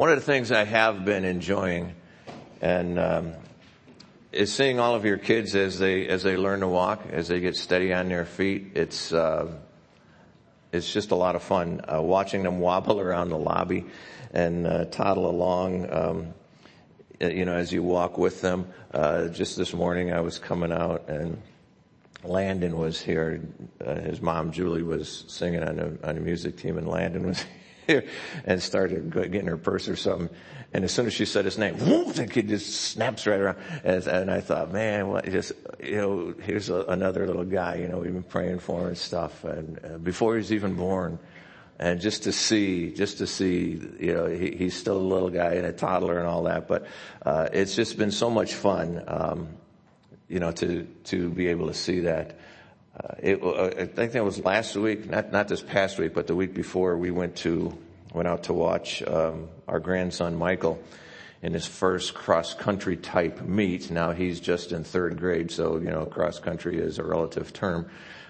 One of the things I have been enjoying and um, is seeing all of your kids as they as they learn to walk, as they get steady on their feet. It's uh, it's just a lot of fun uh, watching them wobble around the lobby and uh, toddle along. Um, you know, as you walk with them. Uh, just this morning, I was coming out and Landon was here. Uh, his mom Julie was singing on a on a music team, and Landon was and started getting her purse or something. And as soon as she said his name, whoop, the kid just snaps right around. And, and I thought, man, what just, you know, here's a, another little guy, you know, we've been praying for and stuff. And uh, before he's even born, and just to see, just to see, you know, he, he's still a little guy and a toddler and all that, but, uh, it's just been so much fun, um, you know, to, to be able to see that. Uh, it, uh, I think that was last week, not, not this past week, but the week before we went to, went out to watch, um, our grandson Michael in his first cross country type meet. Now he's just in third grade, so, you know, cross country is a relative term.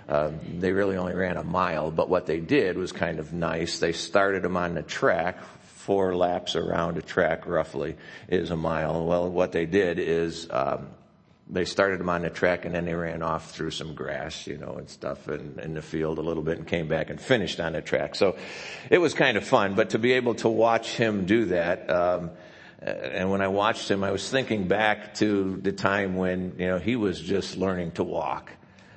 Uh, they really only ran a mile, but what they did was kind of nice. They started him on the track, four laps around a track roughly is a mile. Well, what they did is, um, they started him on the track and then they ran off through some grass, you know, and stuff in, in the field a little bit and came back and finished on the track. So it was kind of fun, but to be able to watch him do that, um, and when I watched him, I was thinking back to the time when, you know, he was just learning to walk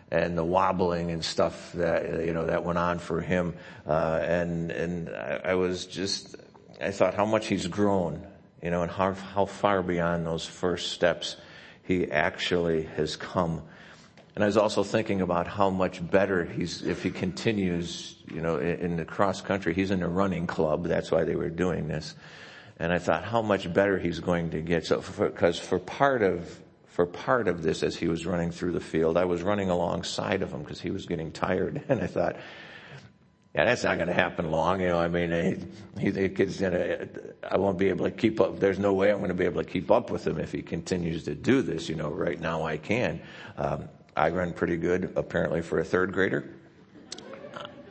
and the wobbling and stuff that, you know, that went on for him. Uh, and, and I, I was just, I thought how much he's grown, you know, and how, how far beyond those first steps he actually has come. And I was also thinking about how much better he's, if he continues, you know, in, the cross country, he's in a running club. That's why they were doing this. And I thought how much better he's going to get. So, because for, for part of, for part of this as he was running through the field, I was running alongside of him because he was getting tired. And I thought, yeah, that's not going to happen long. You know, I mean, he, he, kid's gonna, I won't be able to keep up. There's no way I'm going to be able to keep up with him if he continues to do this. You know, right now I can. Um, I run pretty good, apparently, for a third grader.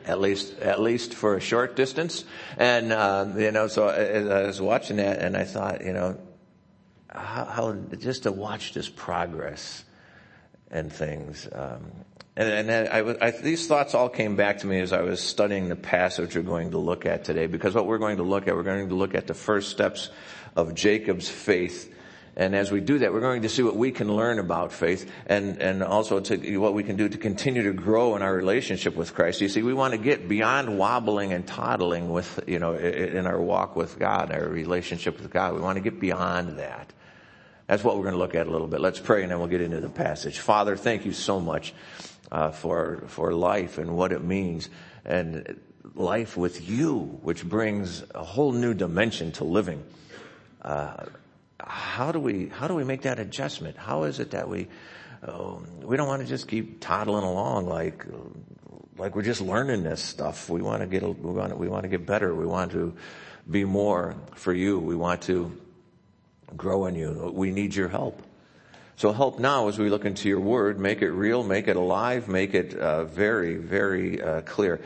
At least, at least for a short distance. And, um, you know, so I, I was watching that and I thought, you know, how, how just to watch this progress and things. Um, and, and I, I, these thoughts all came back to me as I was studying the passage we're going to look at today, because what we're going to look at, we're going to look at the first steps of Jacob's faith. And as we do that, we're going to see what we can learn about faith and, and also to, what we can do to continue to grow in our relationship with Christ. You see, we want to get beyond wobbling and toddling with, you know, in our walk with God, our relationship with God. We want to get beyond that. That's what we're going to look at a little bit. Let's pray and then we'll get into the passage. Father, thank you so much uh, for for life and what it means and life with you, which brings a whole new dimension to living. Uh, how do we how do we make that adjustment? How is it that we um, we don't want to just keep toddling along like like we're just learning this stuff. We want to get we want we want to get better. We want to be more for you. We want to grow in you. We need your help. So help now as we look into your word, make it real, make it alive, make it uh, very, very uh, clear.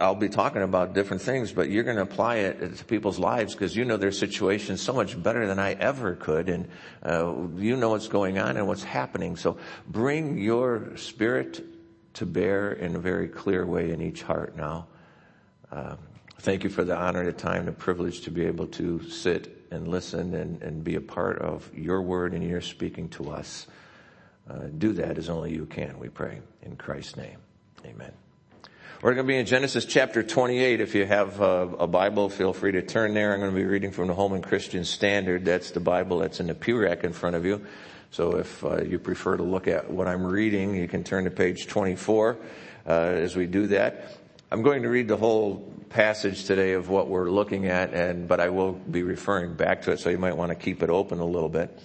I'll be talking about different things, but you're going to apply it to people's lives because you know their situation so much better than I ever could, and uh, you know what's going on and what's happening. So bring your spirit to bear in a very clear way in each heart now. Um, thank you for the honor, the time, the privilege to be able to sit and listen and, and be a part of your word and your speaking to us. Uh, do that as only you can, we pray. In Christ's name. Amen. We're going to be in Genesis chapter 28. If you have a, a, Bible, feel free to turn there. I'm going to be reading from the Holman Christian Standard. That's the Bible that's in the pew rack in front of you. So if uh, you prefer to look at what I'm reading, you can turn to page 24 uh, as we do that. I'm going to read the whole passage today of what we're looking at, and but I will be referring back to it, so you might want to keep it open a little bit.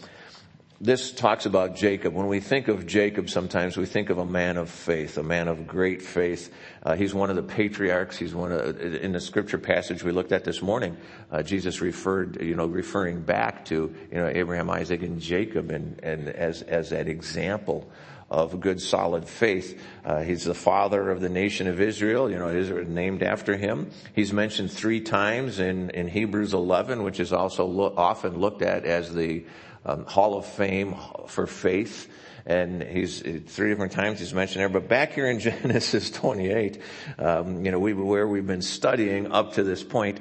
This talks about Jacob. When we think of Jacob, sometimes we think of a man of faith, a man of great faith. Uh, he's one of the patriarchs. He's one of in the scripture passage we looked at this morning. Uh, Jesus referred, you know, referring back to you know Abraham, Isaac, and Jacob, and and as as that example of good solid faith. Uh, he's the father of the nation of Israel. You know, Israel named after him. He's mentioned three times in, in Hebrews 11, which is also often looked at as the um, Hall of Fame for faith. And he's three different times he's mentioned there. But back here in Genesis 28, um, you know, we, where we've been studying up to this point,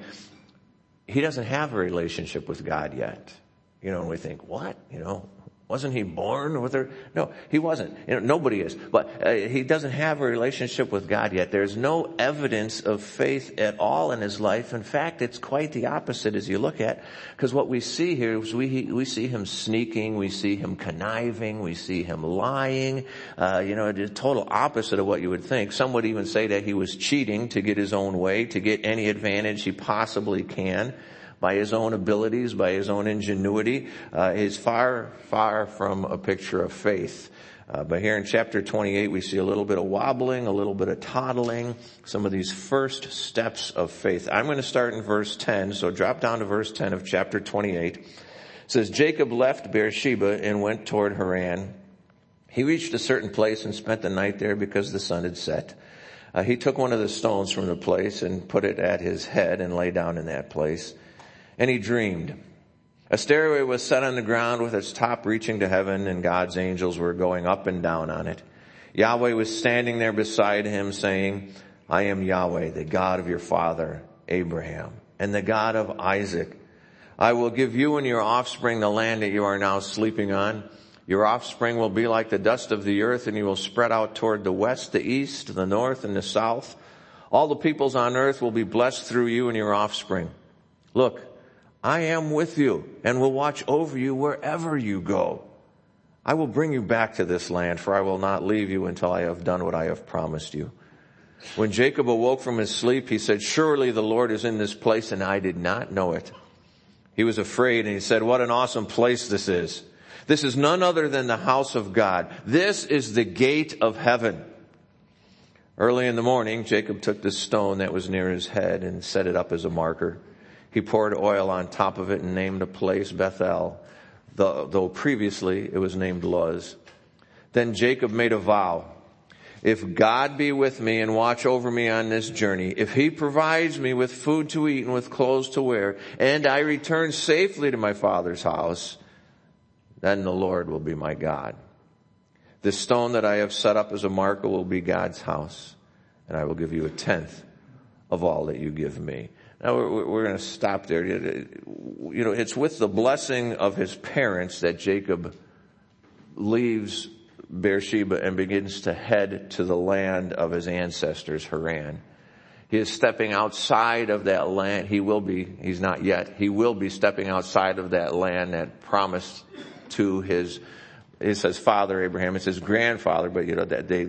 he doesn't have a relationship with God yet. You know, and we think, what? You know, wasn't he born with her? No, he wasn't. You know, nobody is. But uh, he doesn't have a relationship with God yet. There's no evidence of faith at all in his life. In fact, it's quite the opposite as you look at, because what we see here is we we see him sneaking, we see him conniving, we see him lying. Uh, you know, the total opposite of what you would think. Some would even say that he was cheating to get his own way, to get any advantage he possibly can by his own abilities, by his own ingenuity, uh, is far, far from a picture of faith. Uh, but here in chapter 28, we see a little bit of wobbling, a little bit of toddling, some of these first steps of faith. I'm going to start in verse 10, so drop down to verse 10 of chapter 28. It says, Jacob left Beersheba and went toward Haran. He reached a certain place and spent the night there because the sun had set. Uh, he took one of the stones from the place and put it at his head and lay down in that place and he dreamed. A stairway was set on the ground with its top reaching to heaven and God's angels were going up and down on it. Yahweh was standing there beside him saying, I am Yahweh, the God of your father, Abraham, and the God of Isaac. I will give you and your offspring the land that you are now sleeping on. Your offspring will be like the dust of the earth and you will spread out toward the west, the east, the north, and the south. All the peoples on earth will be blessed through you and your offspring. Look, I am with you and will watch over you wherever you go. I will bring you back to this land, for I will not leave you until I have done what I have promised you. When Jacob awoke from his sleep, he said, surely the Lord is in this place and I did not know it. He was afraid and he said, what an awesome place this is. This is none other than the house of God. This is the gate of heaven. Early in the morning, Jacob took the stone that was near his head and set it up as a marker. He poured oil on top of it and named a place Bethel, though previously it was named Luz. Then Jacob made a vow. If God be with me and watch over me on this journey, if he provides me with food to eat and with clothes to wear, and I return safely to my father's house, then the Lord will be my God. The stone that I have set up as a marker will be God's house, and I will give you a tenth of all that you give me. Now we're, we're going to stop there. You know, it's with the blessing of his parents that Jacob leaves Beersheba and begins to head to the land of his ancestors, Haran. He is stepping outside of that land. He will be, he's not yet, he will be stepping outside of that land that promised to his, it says father Abraham, it says grandfather, but you know, that they,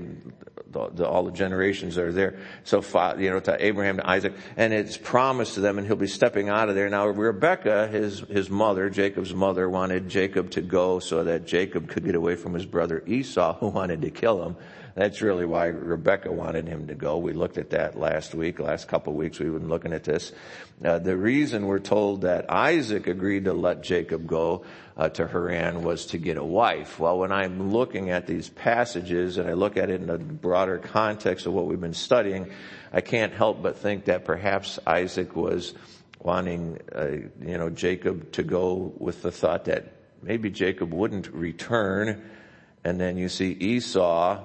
the, the, all the generations that are there. So, you know, to Abraham, to Isaac, and it's promised to them, and he'll be stepping out of there. Now, Rebecca, his his mother, Jacob's mother, wanted Jacob to go so that Jacob could get away from his brother Esau, who wanted to kill him. That's really why Rebecca wanted him to go. We looked at that last week, last couple of weeks we've been looking at this. Uh, the reason we're told that Isaac agreed to let Jacob go uh, to Haran was to get a wife. Well, when I'm looking at these passages and I look at it in the broader context of what we've been studying, I can't help but think that perhaps Isaac was wanting, uh, you know, Jacob to go with the thought that maybe Jacob wouldn't return. And then you see Esau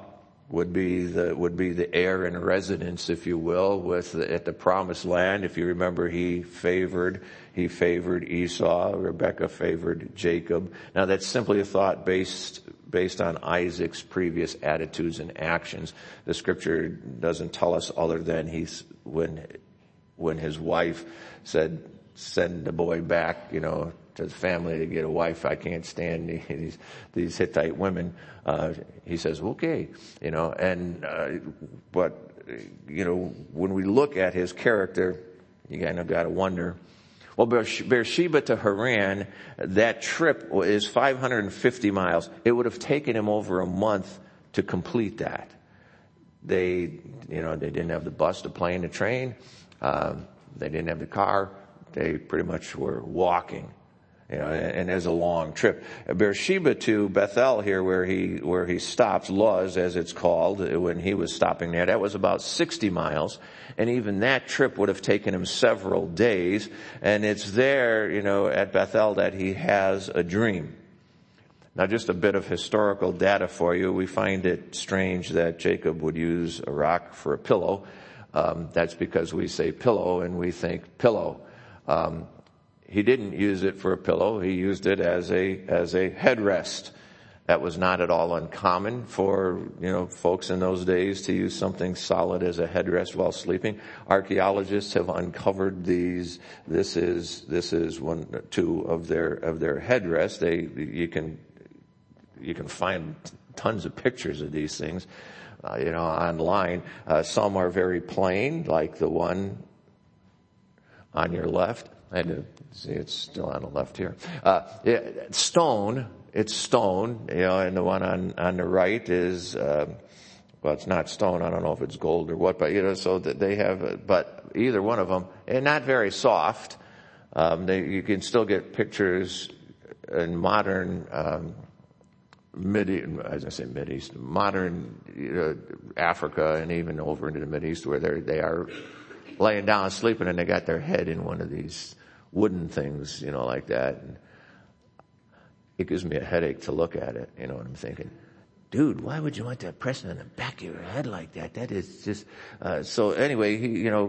would be the would be the heir in residence, if you will, with the, at the promised land. If you remember, he favored he favored Esau. Rebecca favored Jacob. Now that's simply a thought based based on Isaac's previous attitudes and actions. The scripture doesn't tell us other than he's when when his wife said send the boy back, you know, to the family to get a wife. I can't stand these these Hittite women. Uh, he says, okay, you know, and uh, but you know when we look at his character, you kind of got to wonder. Well, Beersheba to Haran, that trip is 550 miles. It would have taken him over a month to complete that. They, you know, they didn't have the bus, the plane, the train. Uh, they didn't have the car. They pretty much were walking. You know, and it's a long trip. Beersheba to Bethel here where he, where he stops, Luz as it's called, when he was stopping there, that was about 60 miles. And even that trip would have taken him several days. And it's there, you know, at Bethel that he has a dream. Now just a bit of historical data for you. We find it strange that Jacob would use a rock for a pillow. Um, that's because we say pillow and we think pillow. Um, he didn't use it for a pillow. He used it as a, as a headrest. That was not at all uncommon for, you know, folks in those days to use something solid as a headrest while sleeping. Archaeologists have uncovered these. This is, this is one, two of their, of their headrests. They, you can, you can find tons of pictures of these things, uh, you know, online. Uh, some are very plain, like the one on your left. I to see it's still on the left here. Uh, stone, it's stone, you know, and the one on, on the right is, uh, well, it's not stone. I don't know if it's gold or what, but you know, so that they have, but either one of them, and not very soft. Um, they, you can still get pictures in modern, um, mid, as I say, Mid East, modern you know, Africa, and even over into the Mid East, where they they are laying down sleeping, and they got their head in one of these wooden things, you know, like that. And it gives me a headache to look at it, you know what I'm thinking. Dude, why would you want that pressing on the back of your head like that? That is just, uh, so anyway, he, you know,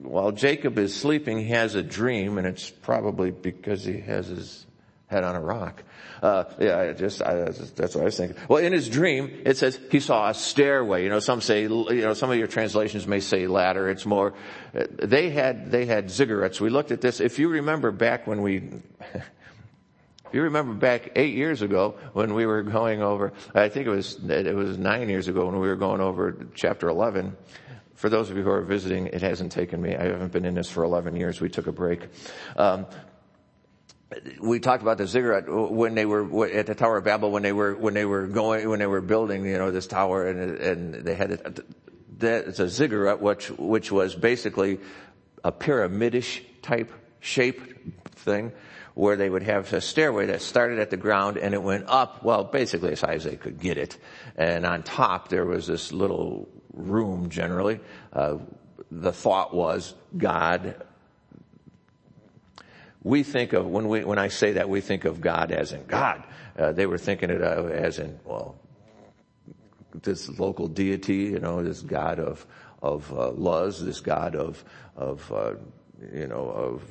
while Jacob is sleeping, he has a dream and it's probably because he has his head on a rock. Uh, yeah, I just, I, that's what I was thinking. Well, in his dream, it says he saw a stairway. You know, some say, you know, some of your translations may say ladder. It's more, uh, they had, they had ziggurats. We looked at this. If you remember back when we, if you remember back eight years ago when we were going over, I think it was, it was nine years ago when we were going over chapter 11, for those of you who are visiting, it hasn't taken me. I haven't been in this for 11 years. We took a break. Um, we talked about the ziggurat when they were at the Tower of Babel when they were when they were going when they were building you know this tower and and they had it, it's a ziggurat which which was basically a pyramidish type shaped thing where they would have a stairway that started at the ground and it went up well basically as high as they could get it. And on top there was this little room generally. Uh, the thought was God we think of, when we, when I say that, we think of God as in God. Uh, they were thinking it uh, as in, well, this local deity, you know, this God of, of, uh, Luz, this God of, of, uh, you know, of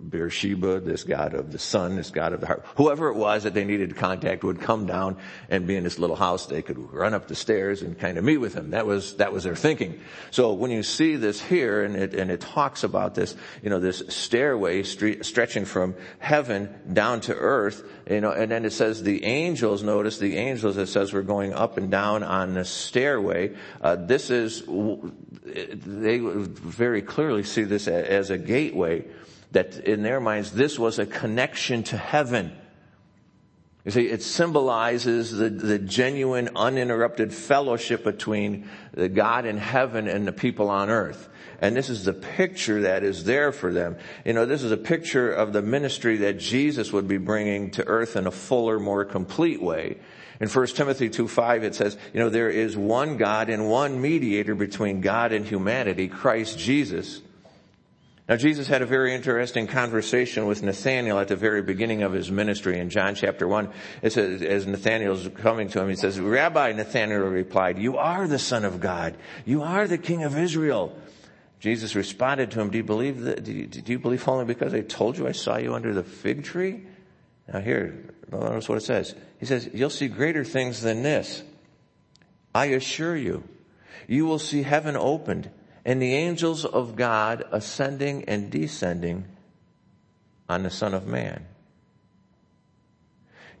Beersheba, this God of the sun, this God of the heart. Whoever it was that they needed to contact would come down and be in this little house. They could run up the stairs and kind of meet with him. That was, that was their thinking. So when you see this here and it, and it talks about this, you know, this stairway street, stretching from heaven down to earth, you know, and then it says the angels, notice the angels, it says we're going up and down on the stairway. Uh, this is, they very clearly see this as a gateway that in their minds this was a connection to heaven. You see, it symbolizes the, the genuine, uninterrupted fellowship between the God in heaven and the people on earth. And this is the picture that is there for them. You know, this is a picture of the ministry that Jesus would be bringing to earth in a fuller, more complete way. In 1 Timothy 2 5, it says, you know, there is one God and one mediator between God and humanity, Christ Jesus now Jesus had a very interesting conversation with Nathanael at the very beginning of his ministry in John chapter 1. It says, as Nathanael's coming to him, he says, Rabbi, Nathanael replied, you are the son of God. You are the king of Israel. Jesus responded to him, do you believe that, do you, do you believe only because I told you I saw you under the fig tree? Now here, notice what it says. He says, you'll see greater things than this. I assure you, you will see heaven opened and the angels of God ascending and descending on the Son of Man.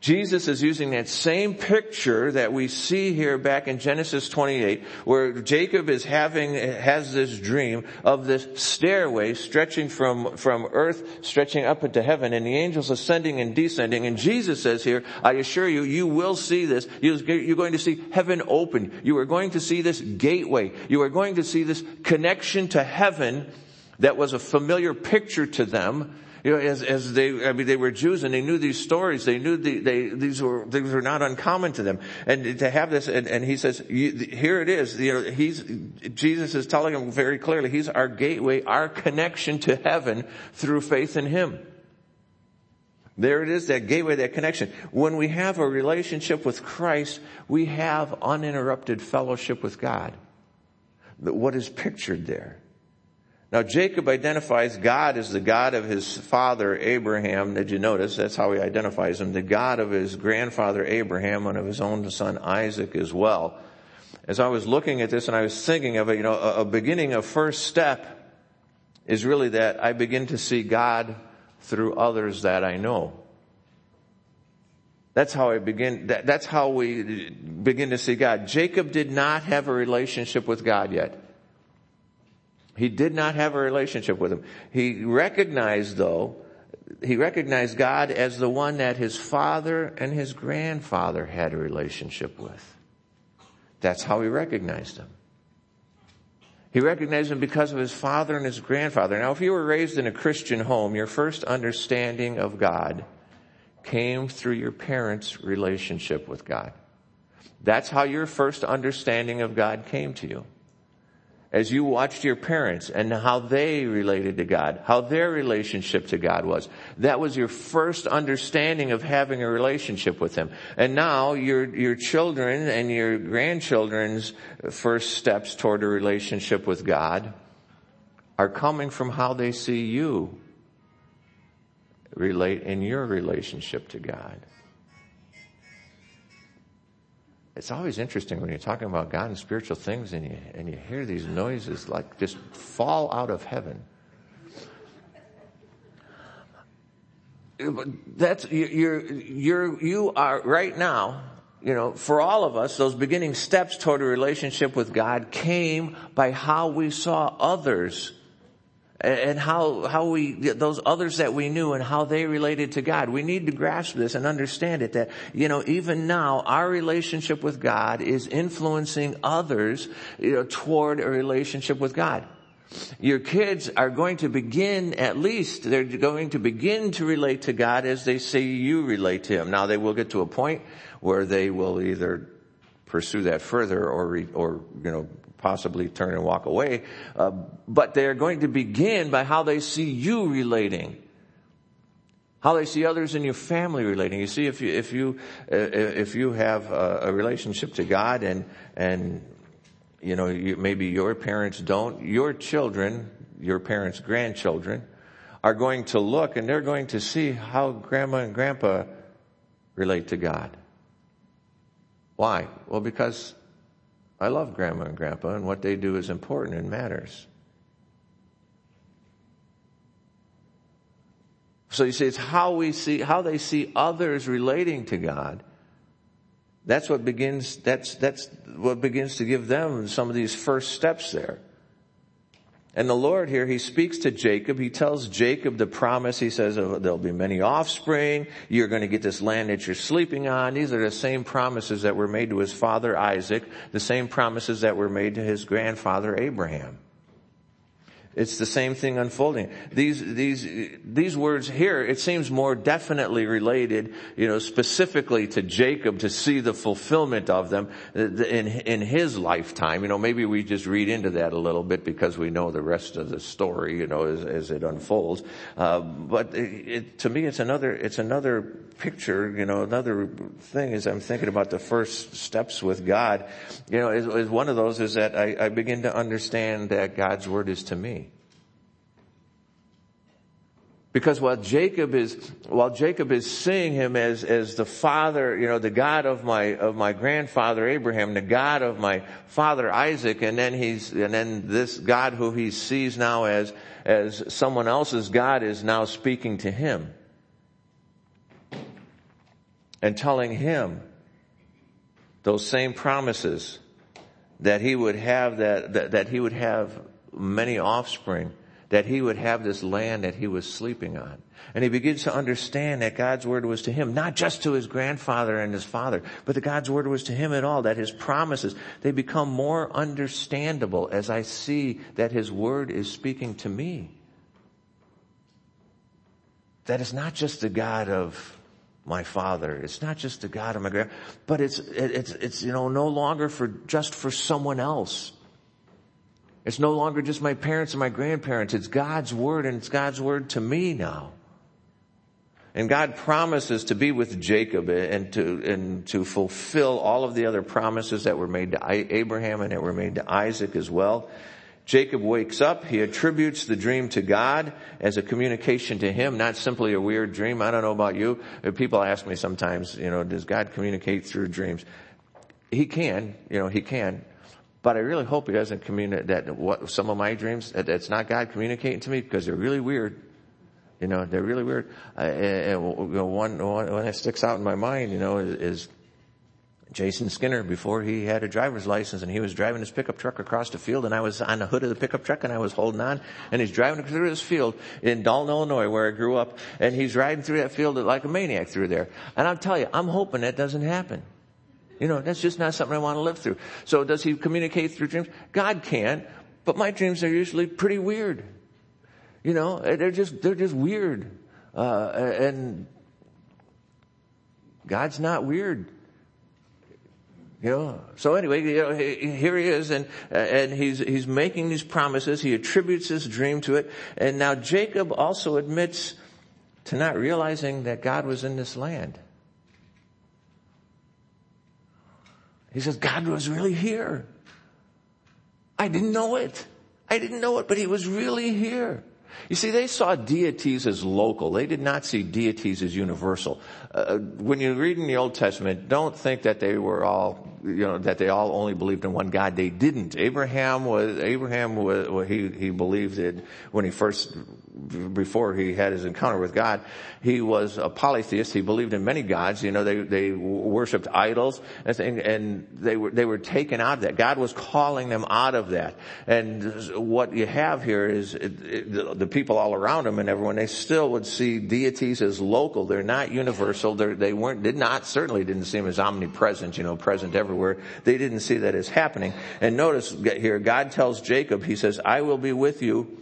Jesus is using that same picture that we see here back in Genesis 28 where Jacob is having, has this dream of this stairway stretching from, from earth, stretching up into heaven and the angels ascending and descending. And Jesus says here, I assure you, you will see this. You're going to see heaven open. You are going to see this gateway. You are going to see this connection to heaven that was a familiar picture to them You know, as, as they, I mean, they were Jews and they knew these stories. They knew the, they, these were, these were not uncommon to them. And to have this, and, and he says, here it is, you know, he's, Jesus is telling them very clearly, he's our gateway, our connection to heaven through faith in him. There it is, that gateway, that connection. When we have a relationship with Christ, we have uninterrupted fellowship with God. What is pictured there? Now Jacob identifies God as the God of his father Abraham. Did you notice? That's how he identifies him. The God of his grandfather Abraham and of his own son Isaac as well. As I was looking at this and I was thinking of it, you know, a, beginning, a first step is really that I begin to see God through others that I know. That's how I begin, that, that's how we begin to see God. Jacob did not have a relationship with God yet. He did not have a relationship with him. He recognized though, he recognized God as the one that his father and his grandfather had a relationship with. That's how he recognized him. He recognized him because of his father and his grandfather. Now, if you were raised in a Christian home, your first understanding of God came through your parents' relationship with God. That's how your first understanding of God came to you as you watched your parents and how they related to God, how their relationship to God was. That was your first understanding of having a relationship with Him. And now your, your children and your grandchildren's first steps toward a relationship with God are coming from how they see you relate in your relationship to God. It's always interesting when you're talking about God and spiritual things and you, and you hear these noises like just fall out of heaven. That's, you're, you're, you are right now, you know, for all of us, those beginning steps toward a relationship with God came by how we saw others and how, how we, those others that we knew and how they related to God. We need to grasp this and understand it that, you know, even now our relationship with God is influencing others, you know, toward a relationship with God. Your kids are going to begin, at least, they're going to begin to relate to God as they see you relate to Him. Now they will get to a point where they will either pursue that further or, or, you know, possibly turn and walk away. Uh, but they're going to begin by how they see you relating. How they see others in your family relating. You see, if you, if you, uh, if you have a, a, relationship to God and, and, you know, you, maybe your parents don't, your children, your parents' grandchildren, are going to look and they're going to see how grandma and grandpa relate to God. Why? Well, because I love grandma and grandpa and what they do is important and matters. So you see, it's how we see, how they see others relating to God. That's what begins, that's, that's what begins to give them some of these first steps there. And the Lord here, He speaks to Jacob. He tells Jacob the promise. He says, oh, there'll be many offspring. You're going to get this land that you're sleeping on. These are the same promises that were made to his father Isaac, the same promises that were made to his grandfather Abraham. It's the same thing unfolding. These, these, these words here, it seems more definitely related, you know, specifically to Jacob to see the fulfillment of them in, in his lifetime. You know, maybe we just read into that a little bit because we know the rest of the story, you know, as, as it unfolds. Uh, but it, it, to me, it's another, it's another picture, you know, another thing as I'm thinking about the first steps with God, you know, is, is one of those is that I, I begin to understand that God's word is to me. Because while Jacob is, while Jacob is seeing him as, as the father, you know, the God of my, of my grandfather Abraham, the God of my father Isaac, and then he's, and then this God who he sees now as, as someone else's God is now speaking to him. And telling him those same promises that he would have that, that, that he would have many offspring that he would have this land that he was sleeping on. And he begins to understand that God's word was to him, not just to his grandfather and his father, but that God's word was to him at all, that his promises, they become more understandable as I see that his word is speaking to me. that it's not just the God of my father. It's not just the God of my grand, but it's, it's, it's, you know, no longer for, just for someone else. It's no longer just my parents and my grandparents. It's God's word and it's God's word to me now. And God promises to be with Jacob and to, and to fulfill all of the other promises that were made to Abraham and that were made to Isaac as well. Jacob wakes up, he attributes the dream to God as a communication to him, not simply a weird dream. I don't know about you. People ask me sometimes, you know, does God communicate through dreams? He can, you know, he can. But I really hope he doesn't communicate that what some of my dreams, that it's not God communicating to me because they're really weird. You know, they're really weird. Uh, and, one, one, one that sticks out in my mind, you know, is, is Jason Skinner before he had a driver's license and he was driving his pickup truck across the field and I was on the hood of the pickup truck and I was holding on and he's driving through this field in Dalton, Illinois where I grew up and he's riding through that field like a maniac through there. And I'll tell you, I'm hoping that doesn't happen. You know, that's just not something I want to live through. So does he communicate through dreams? God can, but my dreams are usually pretty weird. You know, they're just, they're just weird. Uh, and God's not weird. You know, so anyway, you know, here he is and, and he's, he's making these promises. He attributes his dream to it. And now Jacob also admits to not realizing that God was in this land. He says, God was really here. I didn't know it. I didn't know it, but he was really here. You see, they saw deities as local. They did not see deities as universal. Uh, when you read in the Old Testament, don't think that they were all, you know, that they all only believed in one God. They didn't. Abraham was, Abraham was, he, he believed it when he first before he had his encounter with God, he was a polytheist. He believed in many gods. You know, they, they worshipped idols and, and they were, they were taken out of that. God was calling them out of that. And what you have here is it, it, the people all around him and everyone, they still would see deities as local. They're not universal. They're, they weren't, did not, certainly didn't see them as omnipresent, you know, present everywhere. They didn't see that as happening. And notice here, God tells Jacob, he says, I will be with you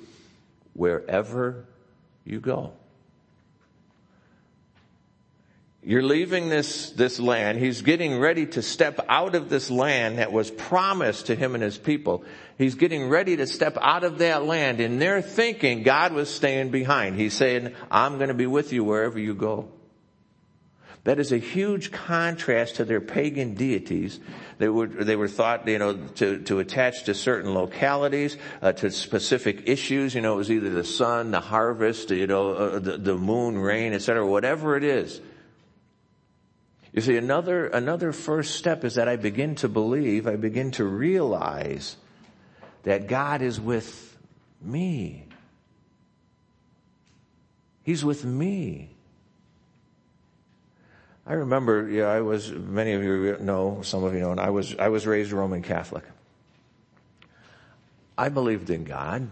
wherever you go. You're leaving this, this land. He's getting ready to step out of this land that was promised to him and his people. He's getting ready to step out of that land. and they're thinking, God was staying behind. He's saying, I'm going to be with you wherever you go. That is a huge contrast to their pagan deities. They were, they were thought, you know, to, to attach to certain localities, uh, to specific issues. You know, it was either the sun, the harvest, you know, uh, the, the moon, rain, etc., whatever it is. You see, another, another first step is that I begin to believe, I begin to realize that God is with me. He's with me. I remember, yeah, I was, many of you know, some of you know, and I was, I was raised Roman Catholic. I believed in God.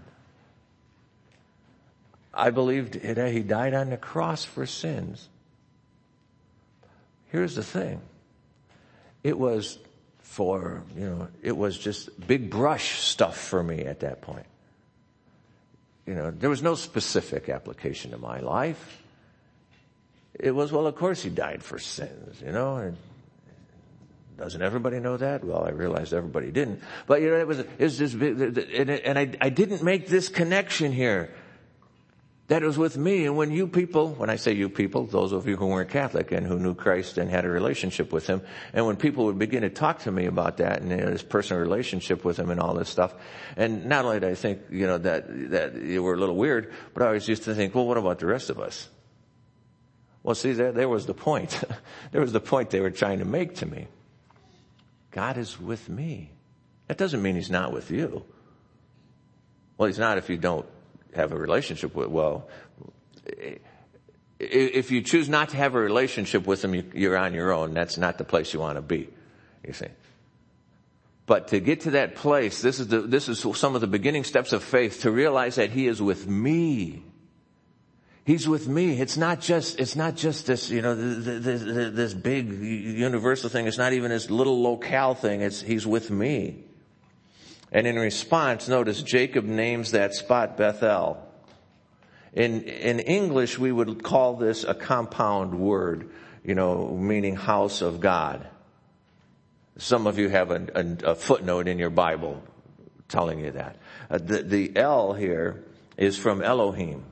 I believed that He died on the cross for sins. Here's the thing. It was for, you know, it was just big brush stuff for me at that point. You know, there was no specific application to my life it was, well, of course he died for sins, you know, and doesn't everybody know that? Well, I realized everybody didn't. But you know, it was, it was just, and, I, I didn't make this connection here. That was with me. And when you people, when I say you people, those of you who weren't Catholic and who knew Christ and had a relationship with Him, and when people would begin to talk to me about that and you know, personal relationship with Him and all this stuff, and not only did I think, you know, that, that you were a little weird, but I always used to think, well, what about the rest of us? Well, see, there, there was the point. there was the point they were trying to make to me. God is with me. That doesn't mean he's not with you. Well, he's not if you don't have a relationship with, well, if you choose not to have a relationship with him, you're on your own. That's not the place you want to be. You see. But to get to that place, this is the, this is some of the beginning steps of faith to realize that he is with me. He's with me. It's not just, it's not just this, you know, this, this big universal thing. It's not even this little locale thing. It's, he's with me. And in response, notice Jacob names that spot Bethel. In, in English, we would call this a compound word, you know, meaning house of God. Some of you have a, a, a footnote in your Bible telling you that. Uh, the, the El here is from Elohim.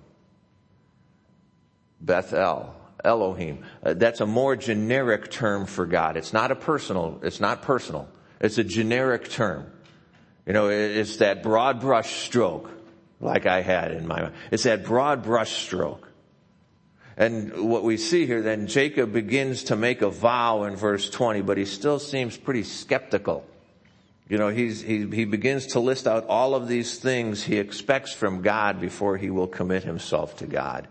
Bethel. Elohim. Uh, that's a more generic term for God. It's not a personal, it's not personal. It's a generic term. You know, it's that broad brush stroke like I had in my mind. It's that broad brush stroke. And what we see here, then Jacob begins to make a vow in verse 20, but he still seems pretty skeptical. You know, he's, he, he begins to list out all of these things he expects from God before he will commit himself to God.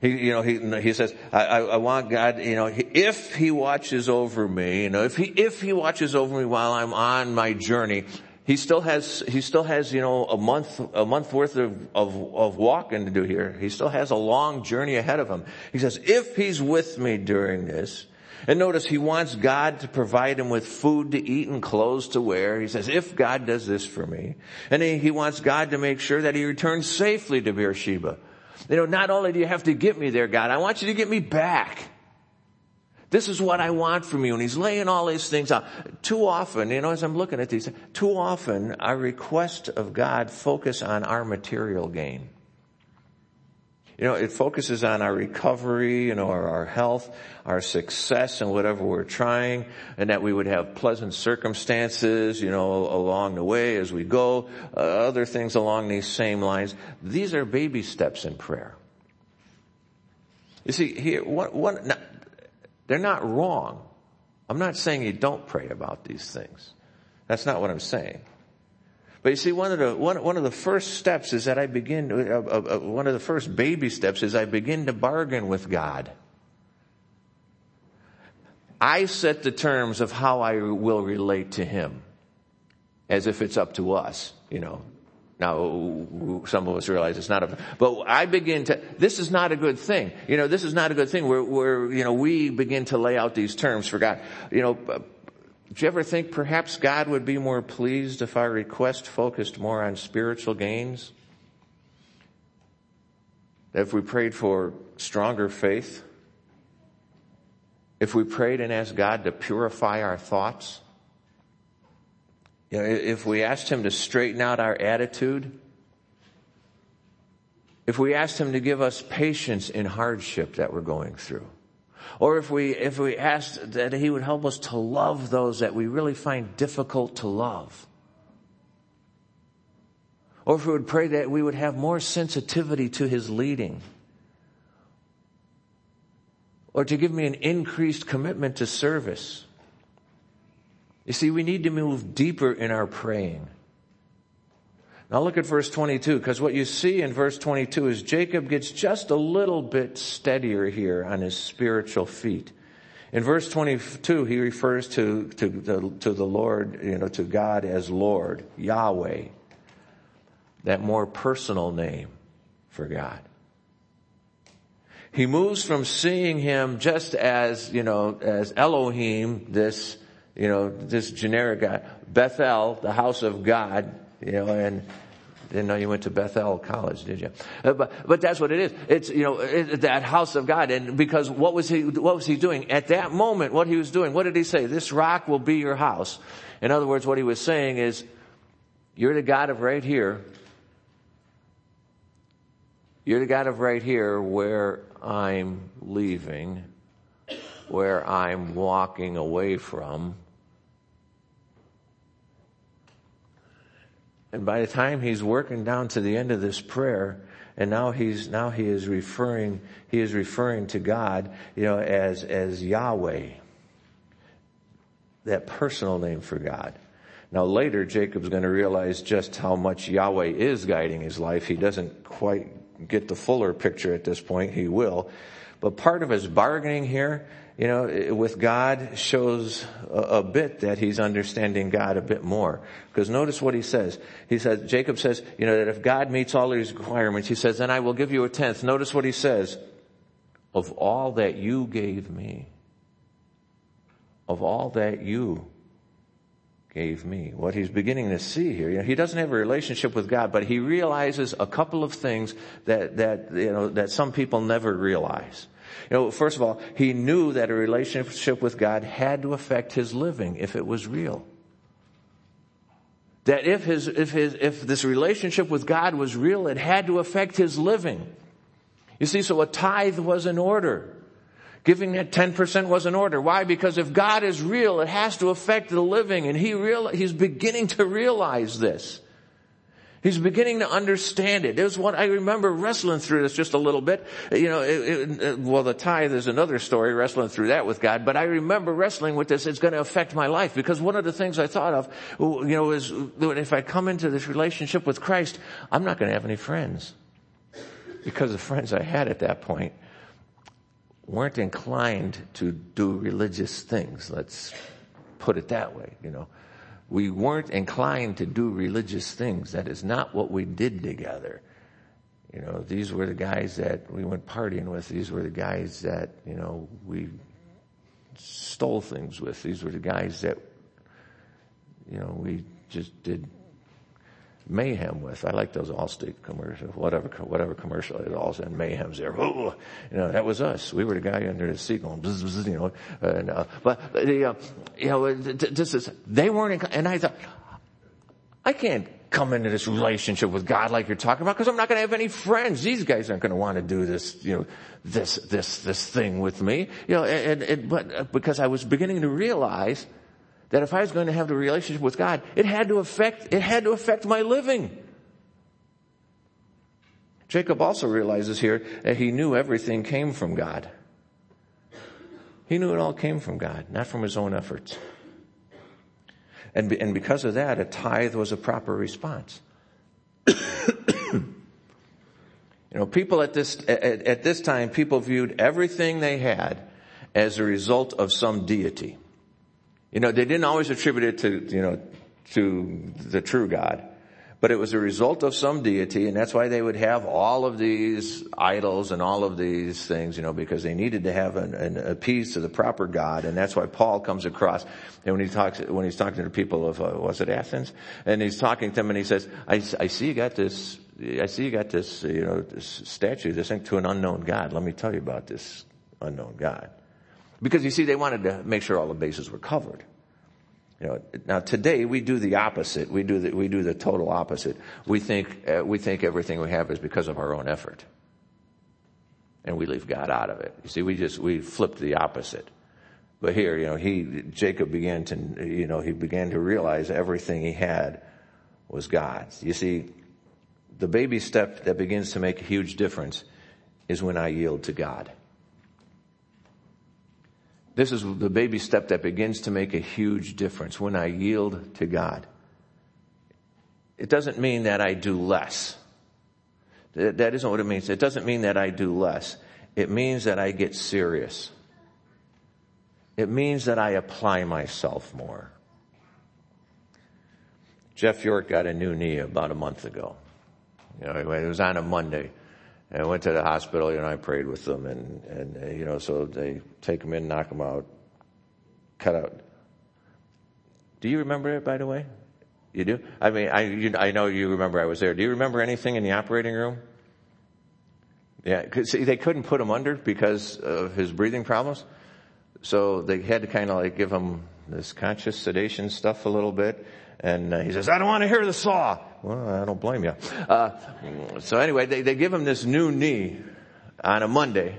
He, you know, he, he says, I, I, want God, you know, if he watches over me, you know, if he, if he watches over me while I'm on my journey, he still has, he still has, you know, a month, a month worth of, of, of walking to do here. He still has a long journey ahead of him. He says, if he's with me during this, and notice he wants God to provide him with food to eat and clothes to wear. He says, if God does this for me. And he, he wants God to make sure that he returns safely to Beersheba. You know, not only do you have to get me there, God, I want you to get me back. This is what I want from you. And he's laying all these things out. Too often, you know, as I'm looking at these, too often our request of God focus on our material gain. You know, it focuses on our recovery, you know, our, our health, our success and whatever we're trying, and that we would have pleasant circumstances, you know, along the way as we go, uh, other things along these same lines. These are baby steps in prayer. You see, here, one, one, they're not wrong. I'm not saying you don't pray about these things. That's not what I'm saying. But you see, one of the one, one of the first steps is that I begin. Uh, uh, uh, one of the first baby steps is I begin to bargain with God. I set the terms of how I will relate to Him, as if it's up to us. You know, now, some of us realize it's not a, but I begin to, this is not a good thing. You know, this is not a good thing where, where, you know, we begin to lay out these terms for God. You know, do you ever think perhaps God would be more pleased if our request focused more on spiritual gains? If we prayed for stronger faith? If we prayed and asked God to purify our thoughts? You know, if we asked him to straighten out our attitude, if we asked him to give us patience in hardship that we're going through, or if we, if we asked that he would help us to love those that we really find difficult to love, or if we would pray that we would have more sensitivity to his leading, or to give me an increased commitment to service, you see, we need to move deeper in our praying. Now look at verse 22, because what you see in verse 22 is Jacob gets just a little bit steadier here on his spiritual feet. In verse 22, he refers to, to, the, to the Lord, you know, to God as Lord, Yahweh. That more personal name for God. He moves from seeing him just as, you know, as Elohim, this you know, this generic guy. Bethel, the house of God, you know, and didn't know you went to Bethel College, did you? Uh, but, but that's what it is. It's, you know, it, that house of God. And because what was he, what was he doing? At that moment, what he was doing, what did he say? This rock will be your house. In other words, what he was saying is, you're the God of right here. You're the God of right here where I'm leaving, where I'm walking away from And by the time he's working down to the end of this prayer, and now he's, now he is referring, he is referring to God, you know, as, as Yahweh. That personal name for God. Now later, Jacob's going to realize just how much Yahweh is guiding his life. He doesn't quite get the fuller picture at this point. He will. But part of his bargaining here you know, with God shows a, bit that he's understanding God a bit more. Because notice what he says. He says, Jacob says, you know, that if God meets all his requirements, he says, then I will give you a tenth. Notice what he says. Of all that you gave me. Of all that you gave me. What he's beginning to see here, you know, he doesn't have a relationship with God, but he realizes a couple of things that, that, you know, that some people never realize. You know, first of all, he knew that a relationship with God had to affect his living if it was real. That if his, if his, if this relationship with God was real, it had to affect his living. You see, so a tithe was in order. Giving that 10% was in order. Why? Because if God is real, it has to affect the living and he real, he's beginning to realize this. He's beginning to understand it. It was what I remember wrestling through this just a little bit. You know, it, it, well, the tithe is another story, wrestling through that with God, but I remember wrestling with this. It's going to affect my life because one of the things I thought of, you know, is if I come into this relationship with Christ, I'm not going to have any friends because the friends I had at that point weren't inclined to do religious things. Let's put it that way, you know. We weren't inclined to do religious things. That is not what we did together. You know, these were the guys that we went partying with. These were the guys that, you know, we stole things with. These were the guys that, you know, we just did mayhem with. I like those Allstate commercials, whatever, whatever commercial it all said, mayhem's there. Ooh, you know, that was us. We were the guy under the seat going, bzz, bzz, you know, and, uh, but the, uh, you know, this is, they weren't, in, and I thought, I can't come into this relationship with God like you're talking about because I'm not going to have any friends. These guys aren't going to want to do this, you know, this, this, this thing with me, you know, and, and, but uh, because I was beginning to realize that if I was going to have the relationship with God, it had to affect, it had to affect my living. Jacob also realizes here that he knew everything came from God. He knew it all came from God, not from his own efforts. And, and because of that, a tithe was a proper response. you know, people at this, at, at this time, people viewed everything they had as a result of some deity. You know, they didn't always attribute it to, you know, to the true God, but it was a result of some deity, and that's why they would have all of these idols and all of these things, you know, because they needed to have an, an, a piece to the proper God, and that's why Paul comes across, and when he talks, when he's talking to the people of, uh, was it Athens? And he's talking to them and he says, I, I see you got this, I see you got this, you know, this statue, this thing to an unknown God. Let me tell you about this unknown God. Because you see, they wanted to make sure all the bases were covered. You know, now today we do the opposite. We do the, we do the total opposite. We think, uh, we think everything we have is because of our own effort. And we leave God out of it. You see, we just, we flipped the opposite. But here, you know, he, Jacob began to, you know, he began to realize everything he had was God's. You see, the baby step that begins to make a huge difference is when I yield to God. This is the baby step that begins to make a huge difference when I yield to God. It doesn't mean that I do less. That isn't what it means. It doesn't mean that I do less. It means that I get serious. It means that I apply myself more. Jeff York got a new knee about a month ago. You know, it was on a Monday. And I went to the hospital, you know, I prayed with them and, and, you know, so they take them in, knock them out, cut out. Do you remember it, by the way? You do? I mean, I, you, I know you remember I was there. Do you remember anything in the operating room? Yeah, see, they couldn't put him under because of his breathing problems. So they had to kind of like give him this conscious sedation stuff a little bit. And uh, he says, I don't want to hear the saw. Well, I don't blame you. Uh, so anyway, they, they give him this new knee on a Monday.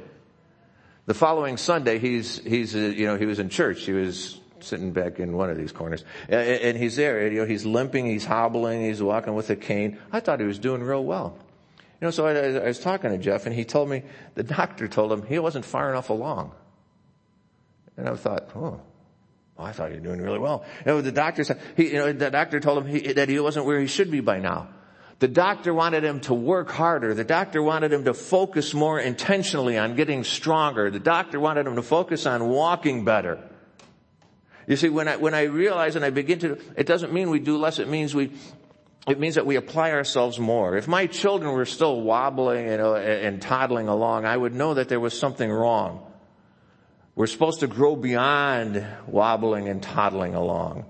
The following Sunday, he's, he's, uh, you know, he was in church. He was sitting back in one of these corners and, and he's there. You know, he's limping, he's hobbling, he's walking with a cane. I thought he was doing real well. You know, so I, I was talking to Jeff and he told me, the doctor told him he wasn't far enough along. And I thought, oh, I thought you were doing really well. You know, the doctor said, he, you know, the doctor told him he, that he wasn't where he should be by now. The doctor wanted him to work harder. The doctor wanted him to focus more intentionally on getting stronger. The doctor wanted him to focus on walking better. You see, when I, when I realize and I begin to, it doesn't mean we do less. It means we, it means that we apply ourselves more. If my children were still wobbling know, and toddling along, I would know that there was something wrong. We're supposed to grow beyond wobbling and toddling along.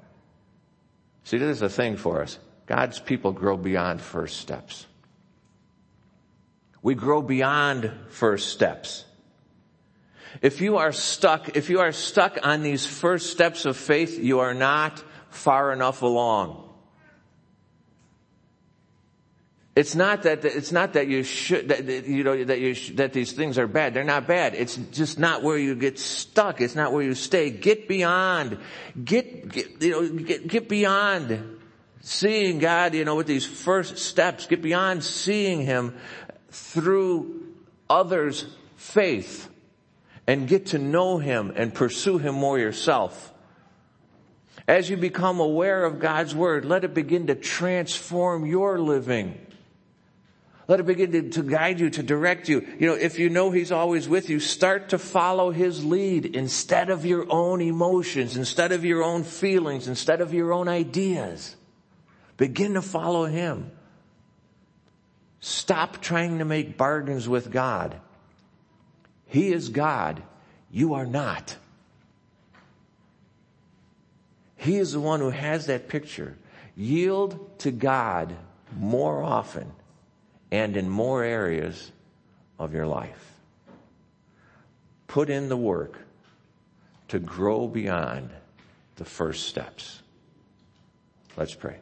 See, this is a thing for us. God's people grow beyond first steps. We grow beyond first steps. If you are stuck, if you are stuck on these first steps of faith, you are not far enough along. It's not that it's not that you should that you know that you that these things are bad. They're not bad. It's just not where you get stuck. It's not where you stay. Get beyond. Get, get you know get get beyond seeing God. You know with these first steps. Get beyond seeing Him through others' faith, and get to know Him and pursue Him more yourself. As you become aware of God's Word, let it begin to transform your living. Let it begin to, to, guide you, to direct you. You know, if you know He's always with you, start to follow His lead instead of your own emotions, instead of your own feelings, instead of your own ideas. Begin to follow Him. Stop trying to make bargains with God. He is God. You are not. He is the one who has that picture. Yield to God more often and in more areas of your life. Put in the work to grow beyond the first steps. Let's pray.